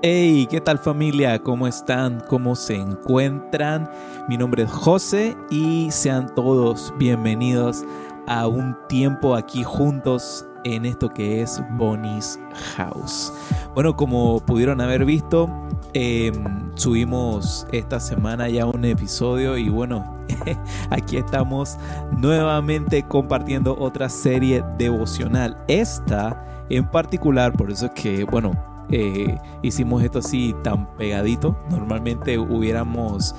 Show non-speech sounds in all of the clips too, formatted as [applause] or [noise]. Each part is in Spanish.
Hey, ¿qué tal familia? ¿Cómo están? ¿Cómo se encuentran? Mi nombre es José y sean todos bienvenidos a un tiempo aquí juntos en esto que es Bonnie's House. Bueno, como pudieron haber visto, em, subimos esta semana ya un episodio y bueno, [laughs] aquí estamos nuevamente compartiendo otra serie devocional. Esta en particular, por eso es que, bueno, eh, hicimos esto así tan pegadito. Normalmente hubiéramos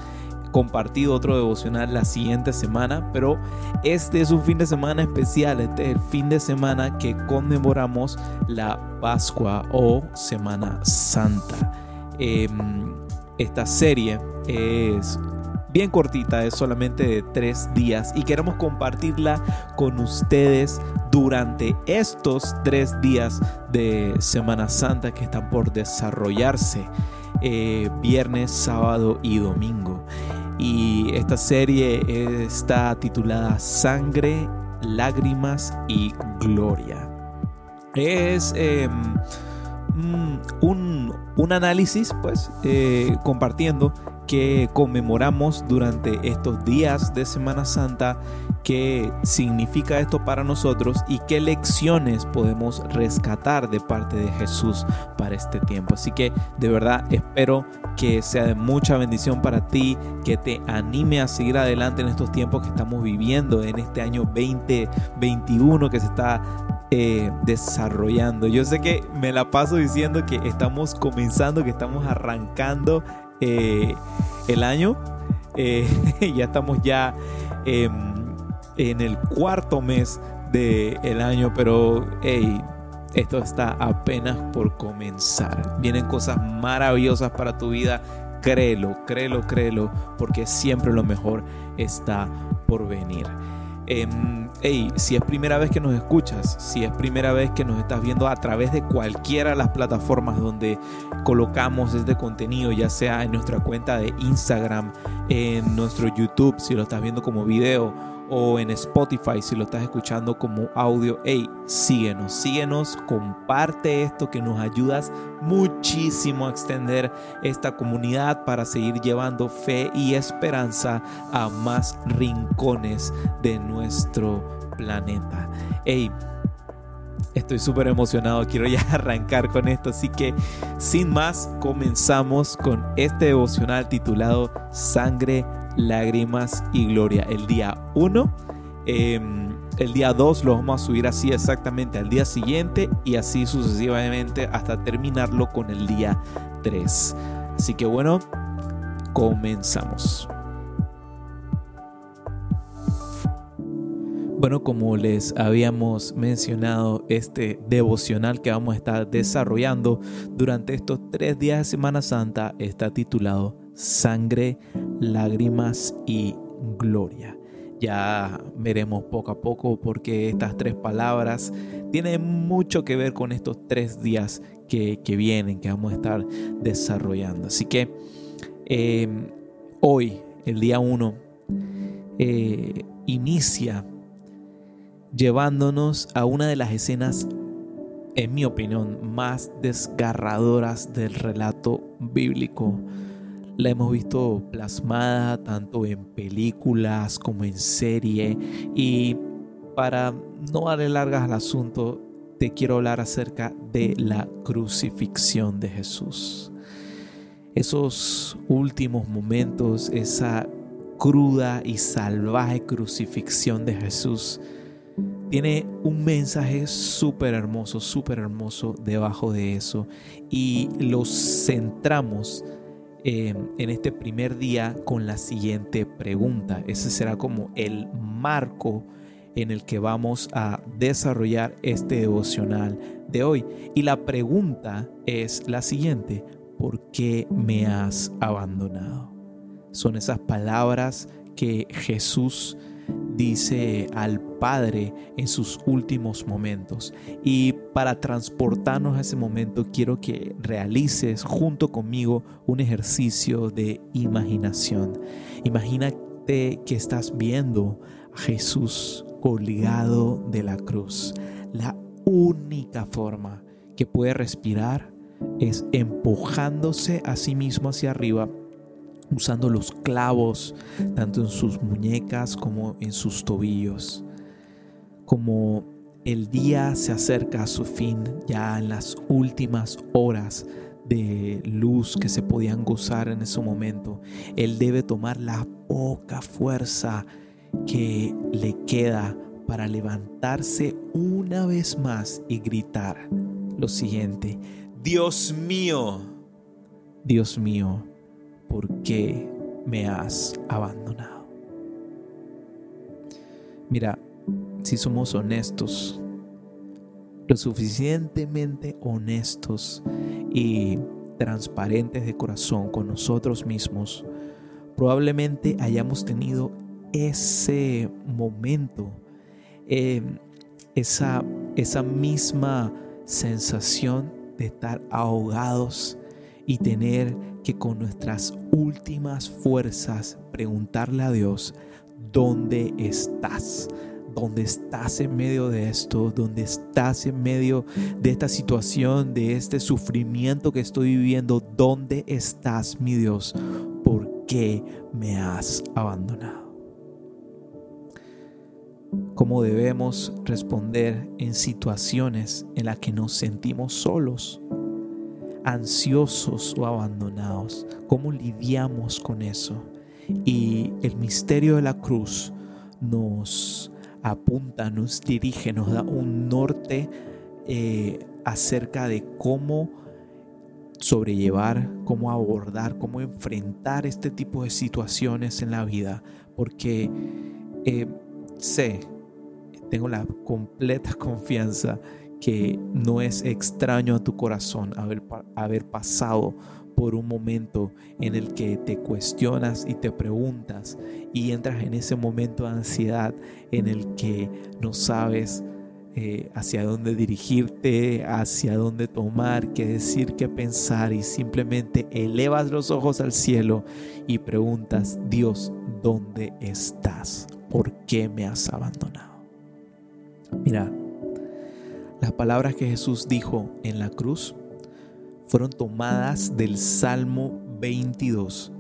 compartido otro devocional la siguiente semana, pero este es un fin de semana especial, este es el fin de semana que conmemoramos la Pascua o Semana Santa. Em, esta serie es bien cortita, es solamente de tres días y queremos compartirla con ustedes durante estos tres días de Semana Santa que están por desarrollarse eh, viernes, sábado y domingo. Y esta serie está titulada Sangre, Lágrimas y Gloria. Es em, un, un, análisis, pues, eh, compartiendo que conmemoramos durante estos días de Semana Santa, qué significa esto para nosotros y qué lecciones podemos rescatar de parte de Jesús para este tiempo. Así que de verdad espero que sea de mucha bendición para ti, que te anime a seguir adelante en estos tiempos que estamos viviendo, en este año 2021 que se está eh, desarrollando. Yo sé que me la paso diciendo que estamos comenzando, que estamos arrancando eh, el año. Eh, [laughs] ya estamos ya en el cuarto mes del año, pero hey, esto está apenas por comenzar. Vienen cosas maravillosas para tu vida. Créelo, créelo, créelo, porque siempre lo mejor está por venir. Em, hey, si es primera vez que nos escuchas, si es primera vez que nos estás viendo a través de cualquiera de las plataformas donde colocamos este contenido, ya sea en nuestra cuenta de Instagram, en nuestro YouTube, si lo estás viendo como video, o en Spotify si lo estás escuchando como audio, hey, síguenos, síguenos, comparte esto que nos ayudas muchísimo a extender esta comunidad para seguir llevando fe y esperanza a más rincones de nuestro planeta. Hey, Estoy súper emocionado, quiero ya [laughs] arrancar con esto, así que sin más comenzamos con este devocional titulado Sangre lágrimas y gloria. El día 1, em, el día 2 lo vamos a subir así exactamente al día siguiente y así sucesivamente hasta terminarlo con el día 3. Así que bueno, comenzamos. Bueno, como les habíamos mencionado, este devocional que vamos a estar desarrollando durante estos tres días de Semana Santa está titulado Sangre, Lágrimas y Gloria. Ya veremos poco a poco porque estas tres palabras tienen mucho que ver con estos tres días que, vienen, que vamos a estar desarrollando. Así que em, hoy, el día 1, eh, inicia llevándonos a una de las escenas, en mi opinión, más desgarradoras del relato bíblico. La hemos visto plasmada tanto en películas como en serie y para no darle largas al asunto, te quiero hablar acerca de la crucifixión de Jesús. Esos últimos momentos, esa cruda y salvaje crucifixión de Jesús, tiene un mensaje súper hermoso, súper hermoso debajo de eso. Y lo centramos eh, en este primer día con la siguiente pregunta. Ese será como el marco en el que vamos a desarrollar este devocional de hoy. Y la pregunta es la siguiente. ¿Por qué me has abandonado? Son esas palabras que Jesús dice al Padre en sus últimos momentos. Y para transportarnos a ese momento quiero que realices junto conmigo un ejercicio de imaginación. Imagínate que estás viendo a Jesús colgado de la cruz. La única forma que puede respirar, es empujándose a sí mismo hacia arriba, usando los clavos tanto en sus muñecas como en sus tobillos. Como el día se acerca a su fin, ya en las últimas horas de luz que se podían gozar en ese momento, Él debe tomar la poca fuerza que le queda para levantarse una vez más y gritar lo siguiente, Dios mío, Dios mío, ¿por qué me has abandonado? Mira, si somos honestos, lo suficientemente honestos y transparentes de corazón con nosotros mismos, probablemente hayamos tenido ese momento, em, esa, esa misma sensación de estar ahogados y tener que con nuestras últimas fuerzas preguntarle a Dios, ¿dónde estás? ¿Dónde estás en medio de esto? ¿Dónde estás en medio de esta situación, de este sufrimiento que estoy viviendo? ¿Dónde estás, mi Dios? ¿Por qué me has abandonado? cómo debemos responder en situaciones en las que nos sentimos solos, ansiosos o abandonados, cómo lidiamos con eso. Y el misterio de la cruz nos apunta, nos dirige, nos da un norte eh, acerca de cómo sobrellevar, cómo abordar, cómo enfrentar este tipo de situaciones en la vida, porque eh, sé tengo la completa [laughs] confianza que no es extraño a tu corazón haber, pasado por un momento en el que te cuestionas y te preguntas y entras en ese momento de ansiedad en el que no sabes eh, hacia dónde dirigirte, hacia dónde tomar, qué decir, qué pensar y simplemente elevas los ojos al cielo y preguntas, Dios, ¿dónde estás? ¿Por qué me has abandonado? Mira, las palabras que Jesús dijo en la cruz fueron tomadas del Salmo 22,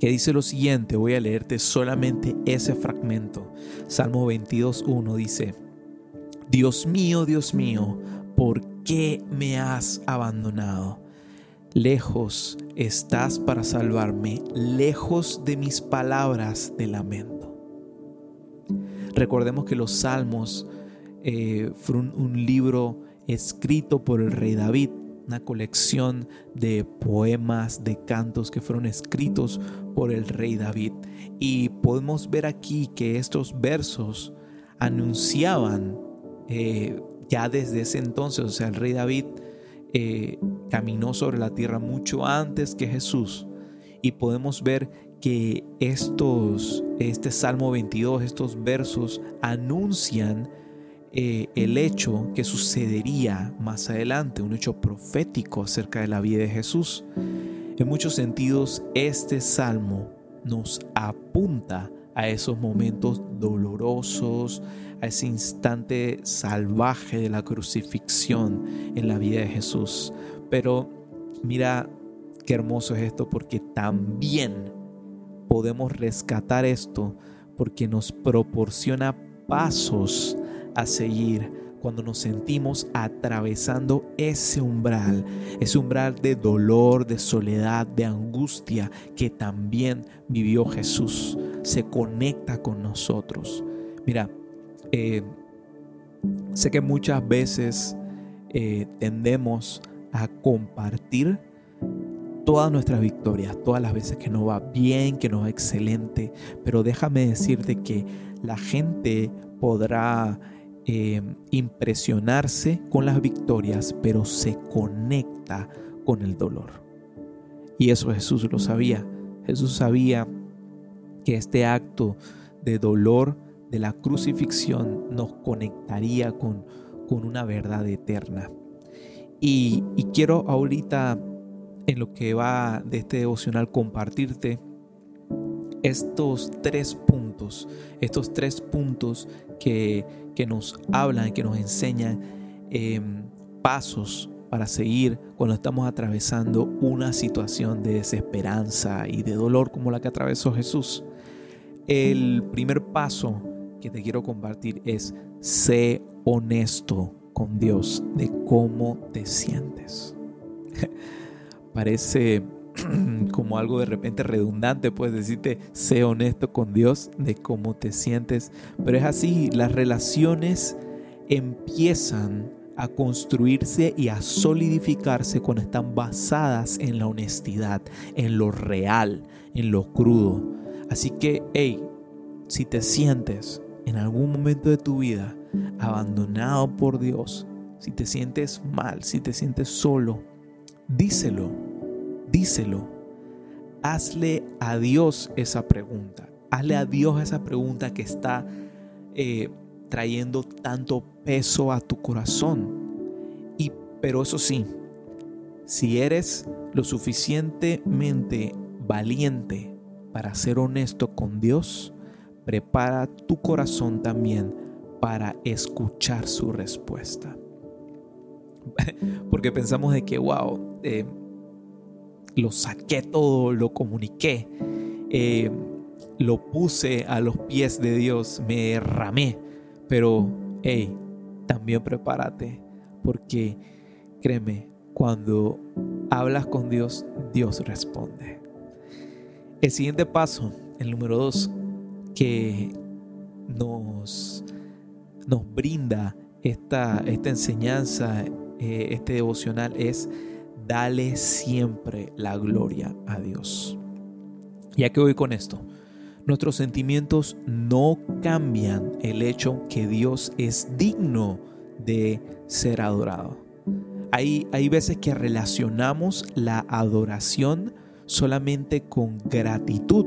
que dice lo siguiente, voy a leerte solamente ese fragmento. Salmo 22.1 dice, Dios mío, Dios mío, ¿por qué me has abandonado? Lejos estás para salvarme, lejos de mis palabras de lamento. Recordemos que los salmos eh, fueron un libro escrito por el rey David, una colección de poemas, de cantos que fueron escritos por el rey David. Y podemos ver aquí que estos versos anunciaban eh, ya desde ese entonces, o sea, el rey David eh, caminó sobre la tierra mucho antes que Jesús. Y podemos ver que estos, este Salmo 22, estos versos anuncian eh, el hecho que sucedería más adelante, un hecho profético acerca de la vida de Jesús. En muchos sentidos, este salmo nos apunta a esos momentos dolorosos, a ese instante salvaje de la crucifixión en la vida de Jesús. Pero mira qué hermoso es esto porque también podemos rescatar esto porque nos proporciona pasos a seguir cuando nos sentimos atravesando ese umbral, ese umbral de dolor, de soledad, de angustia que también vivió Jesús. Se conecta con nosotros. Mira, eh, sé que muchas veces eh, tendemos a compartir todas nuestras victorias, todas las veces que no va bien, que no va excelente, pero déjame decirte que la gente podrá eh, impresionarse con las victorias, pero se conecta con el dolor. Y eso Jesús lo sabía. Jesús sabía que este acto de dolor de la crucifixión nos conectaría con, con una verdad eterna. Y, y quiero ahorita en lo que va de este devocional compartirte estos tres puntos, estos tres puntos que, que nos hablan, que nos enseñan em, pasos para seguir cuando estamos atravesando una situación de desesperanza y de dolor como la que atravesó Jesús. El primer paso que te quiero compartir es sé honesto con Dios de cómo te sientes. [laughs] Parece [clears throat] como algo de repente redundante, puedes decirte, sé honesto con Dios de cómo te sientes, pero es así, las relaciones empiezan a construirse y a solidificarse cuando están basadas en la honestidad, en lo real, en lo crudo. Así que, hey, si te sientes en algún momento de tu vida abandonado por Dios, si te sientes mal, si te sientes solo, díselo, díselo. Hazle a Dios esa pregunta. Hazle a Dios esa pregunta que está eh, trayendo tanto peso a tu corazón. Y pero eso sí, si eres lo suficientemente valiente para ser honesto con Dios, prepara tu corazón también para escuchar su respuesta. [laughs] Porque pensamos de que, wow, eh, lo saqué todo, lo comuniqué, eh, lo puse a los pies de Dios, me derramé. Pero, hey, también prepárate, porque créeme, cuando hablas con Dios, Dios responde. El siguiente paso, el número dos, que nos, nos brinda esta, esta enseñanza, eh, este devocional, es dale siempre la gloria a Dios. Ya que voy con esto, nuestros sentimientos no cambian el hecho que Dios es digno de ser adorado. Hay, hay veces que relacionamos la adoración solamente con gratitud,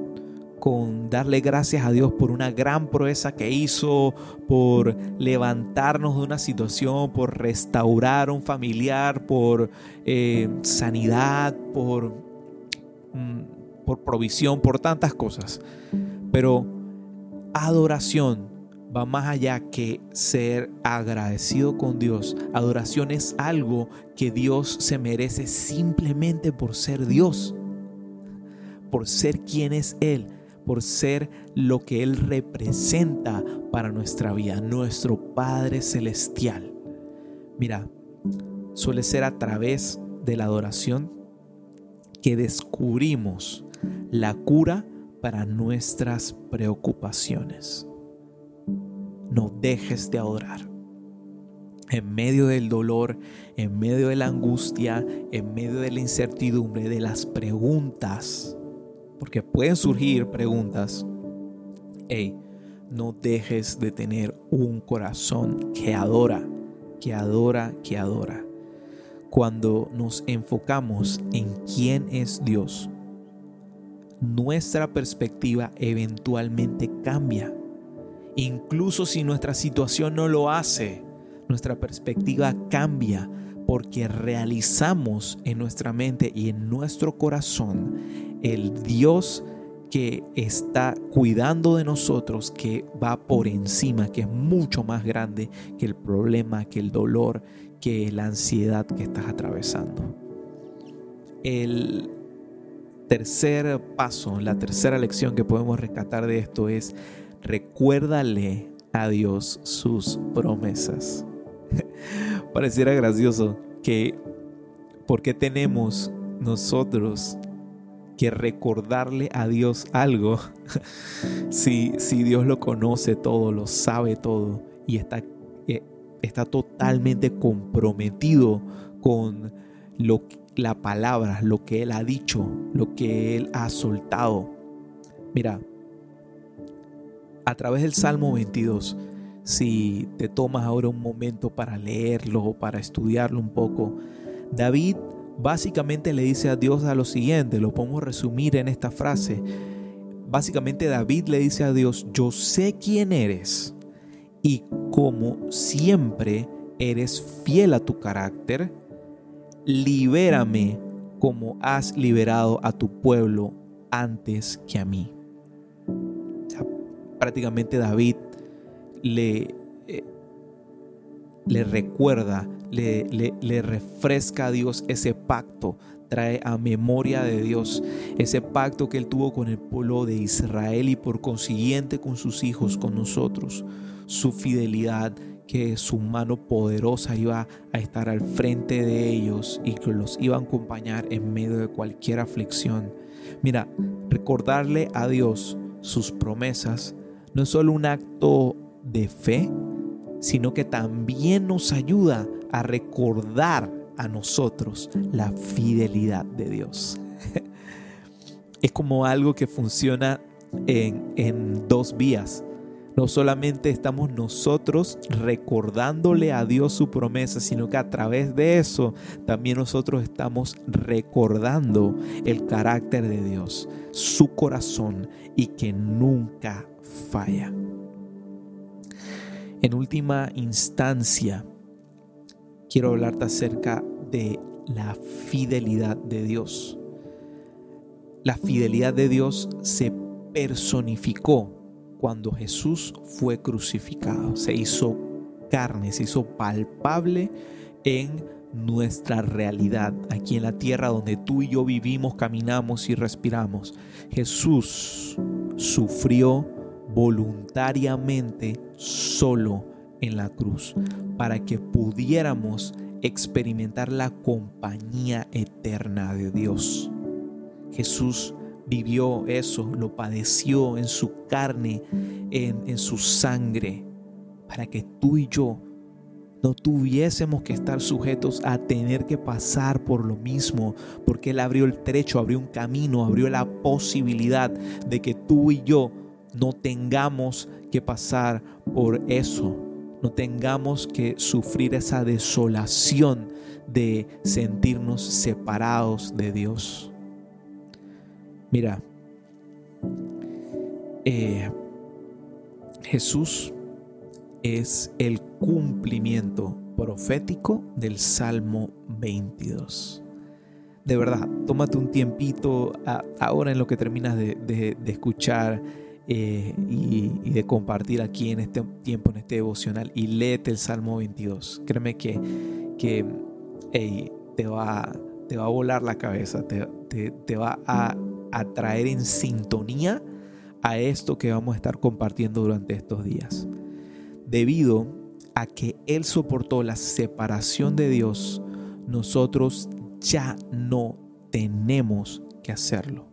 con darle gracias a Dios por una gran proeza que hizo, por levantarnos de una situación, por restaurar un familiar, por eh, sanidad, por, mm, por provisión, por tantas cosas. Pero adoración va más allá que ser agradecido con Dios. Adoración es algo que Dios se merece simplemente por ser Dios, por ser quien es Él, por ser lo que Él representa para nuestra vida, nuestro Padre Celestial. Mira, suele ser a través de la adoración que descubrimos la cura para nuestras preocupaciones. No dejes de adorar. En medio del dolor, en medio de la angustia, en medio de la incertidumbre, de las preguntas, porque pueden surgir preguntas, hey, no dejes de tener un corazón que adora, que adora, que adora. Cuando nos enfocamos en quién es Dios, nuestra perspectiva eventualmente cambia. Incluso si nuestra situación no lo hace, nuestra perspectiva cambia porque realizamos en nuestra mente y en nuestro corazón el Dios que está cuidando de nosotros, que va por encima, que es mucho más grande que el problema, que el dolor, que la ansiedad que estás atravesando. El tercer paso, la tercera lección que podemos rescatar de esto es recuérdale a Dios sus promesas. [laughs] Pareciera gracioso que porque tenemos nosotros que recordarle a Dios algo [laughs] si, si Dios lo conoce todo, lo sabe todo y está, eh, está totalmente comprometido con lo la palabra, lo que Él ha dicho, lo que Él ha soltado. Mira, a través del Salmo 22, si te tomas ahora un momento para leerlo o para estudiarlo un poco, David básicamente le dice a Dios a lo siguiente, lo podemos resumir en esta frase. Básicamente David le dice a Dios, yo sé quién eres y como siempre eres fiel a tu carácter, libérame como has liberado a tu pueblo antes que a mí. prácticamente David le, eh, le recuerda le, le, refresca a Dios ese pacto, trae a memoria de Dios ese pacto que Él tuvo con el pueblo de Israel y por consiguiente con sus hijos, con nosotros, su fidelidad, que su mano poderosa iba a estar al frente de ellos y que los iba a acompañar en medio de cualquier aflicción. Mira, recordarle a Dios sus promesas no es solo un acto de fe, sino que también nos ayuda a recordar a nosotros la fidelidad de Dios. [laughs] es como algo que funciona en, en dos vías. No solamente estamos nosotros recordándole a Dios su promesa, sino que a través de eso también nosotros estamos recordando el carácter de Dios, su corazón y que nunca falla. En última instancia, quiero hablarte acerca de la fidelidad de Dios. La fidelidad de Dios se personificó cuando Jesús fue crucificado. Se hizo carne, se hizo palpable en nuestra realidad, aquí en la tierra donde tú y yo vivimos, caminamos y respiramos. Jesús sufrió voluntariamente solo en la cruz para que pudiéramos experimentar la compañía eterna de Dios. Jesús vivió eso, lo padeció en su carne, en, en su sangre, para que tú y yo no tuviésemos que estar sujetos a tener que pasar por lo mismo, porque Él abrió el trecho, abrió un camino, abrió la posibilidad de que tú y yo no tengamos que pasar por eso, no tengamos que sufrir esa desolación de sentirnos separados de Dios. Mira, eh, Jesús es el cumplimiento profético del Salmo 22. De verdad, tómate un tiempito ahora en lo que terminas de escuchar eh, y, de compartir aquí en este tiempo, en este devocional, y léete el Salmo 22. Créeme que, que te, va, te va a volar la cabeza, te, te, va a, a traer en sintonía a esto que vamos a estar compartiendo durante estos días. Debido a que Él soportó la separación de Dios, nosotros ya no tenemos que hacerlo.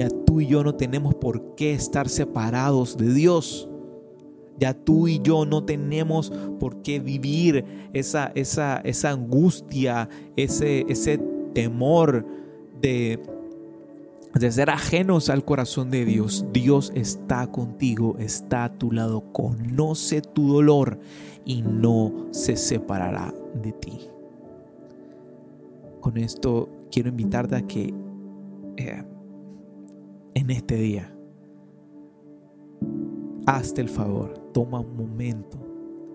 Ya tú y yo no tenemos por qué estar separados de Dios. Ya tú y yo no tenemos por qué vivir esa, esa, esa angustia, ese, ese temor de, de ser ajenos al corazón de Dios. Dios está contigo, está a tu lado, conoce tu dolor y no se separará de ti. Con esto quiero invitarte a que eh, en este día. Hazte el favor, toma un momento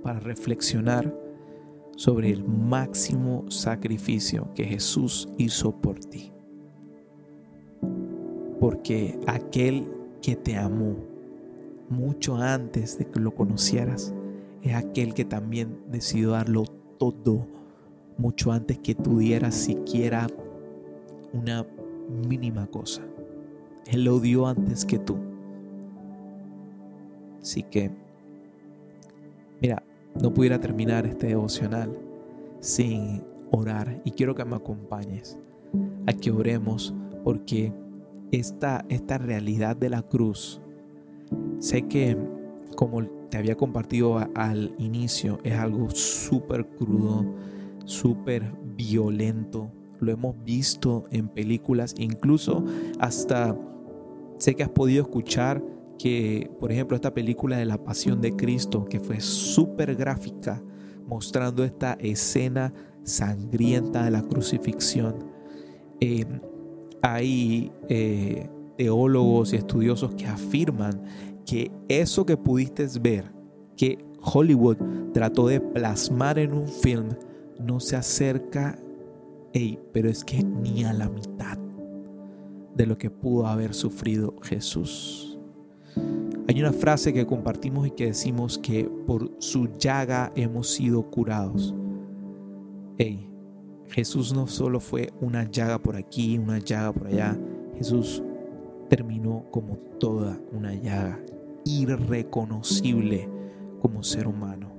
para reflexionar sobre el máximo sacrificio que Jesús hizo por ti. Porque aquel que te amó mucho antes de que lo conocieras es aquel que también decidió darlo todo mucho antes que tú dieras siquiera una mínima cosa. Él lo dio antes que tú. Así que, mira, no pudiera terminar este devocional sin orar y quiero que me acompañes a que oremos porque esta, esta realidad de la cruz, sé que como te había compartido al inicio, es algo súper crudo, súper violento. Lo hemos visto en películas, incluso hasta Sé que has podido escuchar que, por ejemplo, esta película de la Pasión de Cristo, que fue súper gráfica, mostrando esta escena sangrienta de la crucifixión. Eh, hay eh, teólogos y estudiosos que afirman que eso que pudiste ver, que Hollywood trató de plasmar en un film, no se acerca, pero es que ni a la mitad de lo que pudo haber sufrido Jesús. Hay una frase que compartimos y que decimos que por su llaga hemos sido curados. hey, Jesús no solo fue una llaga por aquí, una llaga por allá. Jesús terminó como toda una llaga, irreconocible como ser humano.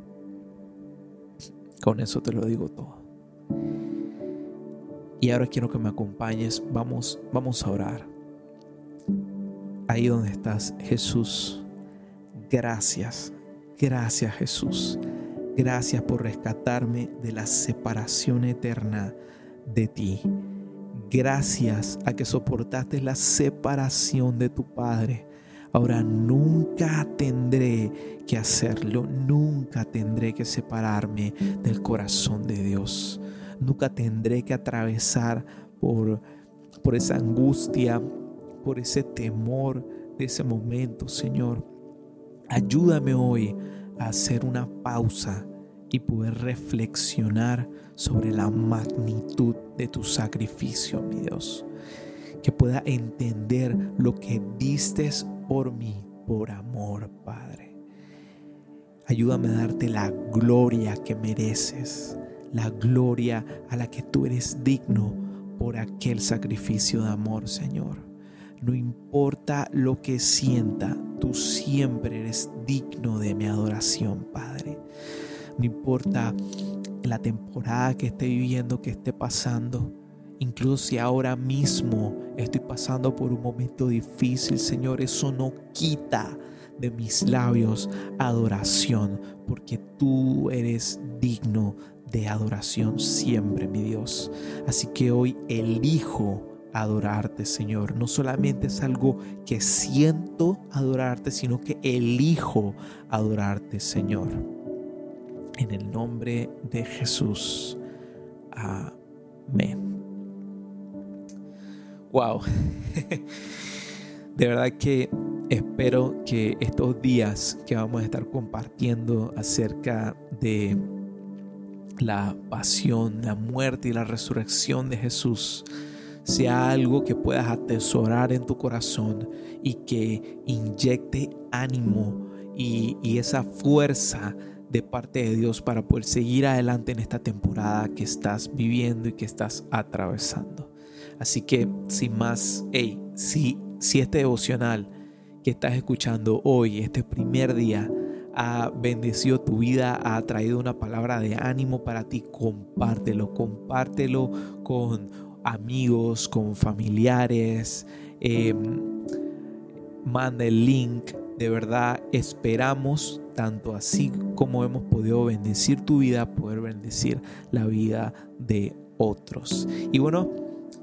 Con eso te lo digo todo. Y ahora quiero que me acompañes. Vamos, vamos a orar. Ahí donde estás, Jesús. Gracias. Gracias, Jesús. Gracias por rescatarme de la separación eterna de ti. Gracias a que soportaste la separación de tu Padre. Ahora nunca tendré que hacerlo, nunca tendré que separarme del corazón de Dios. Nunca tendré que atravesar por, por esa angustia, por ese temor de ese momento, Señor. Ayúdame hoy a hacer una pausa y poder reflexionar sobre la magnitud de tu sacrificio, mi Dios. Que pueda entender lo que diste por mí, por amor, Padre. Ayúdame a darte la gloria que mereces, la gloria a la que tú eres digno por aquel sacrificio de amor, Señor. No importa lo que sienta, tú siempre eres digno de mi adoración, Padre. No importa la temporada que esté viviendo, que esté pasando. Incluso si ahora mismo estoy pasando por un momento difícil, Señor, eso no quita de mis labios adoración, porque tú eres digno de adoración siempre, mi Dios. Así que hoy elijo adorarte, Señor. No solamente es algo que siento adorarte, sino que elijo adorarte, Señor. En el nombre de Jesús. Amén. Wow. [laughs] De verdad que espero que estos días que vamos a estar compartiendo acerca de la pasión, la muerte y la resurrección de Jesús sea algo que puedas atesorar en tu corazón y que inyecte ánimo y, y esa fuerza de parte de Dios para poder seguir adelante en esta temporada que estás viviendo y que estás atravesando. Así que sin más, hey, si, si este devocional que estás escuchando hoy, este primer día, ha bendecido tu vida, ha traído una palabra de ánimo para ti, compártelo, compártelo con amigos, con familiares, em, manda el link, de verdad esperamos tanto así como hemos podido bendecir tu vida, poder bendecir la vida de otros. Y bueno,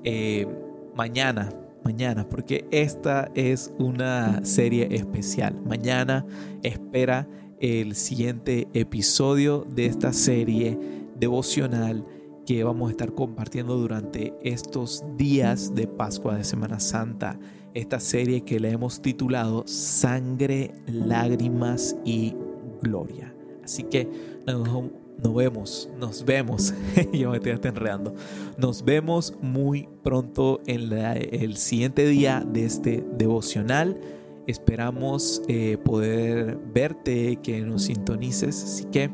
eh, mañana, mañana, porque esta es una serie especial. Mañana espera el siguiente episodio de esta serie devocional que vamos a estar compartiendo durante estos días de Pascua de Semana Santa esta serie que le hemos titulado Sangre, Lágrimas y Gloria. Así que nos, vemos, nos vemos, [laughs] yo me estoy enredando, nos vemos muy pronto en el siguiente día de este devocional. Esperamos eh, poder verte, que nos sintonices, así que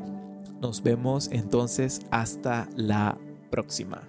nos vemos entonces hasta la próxima.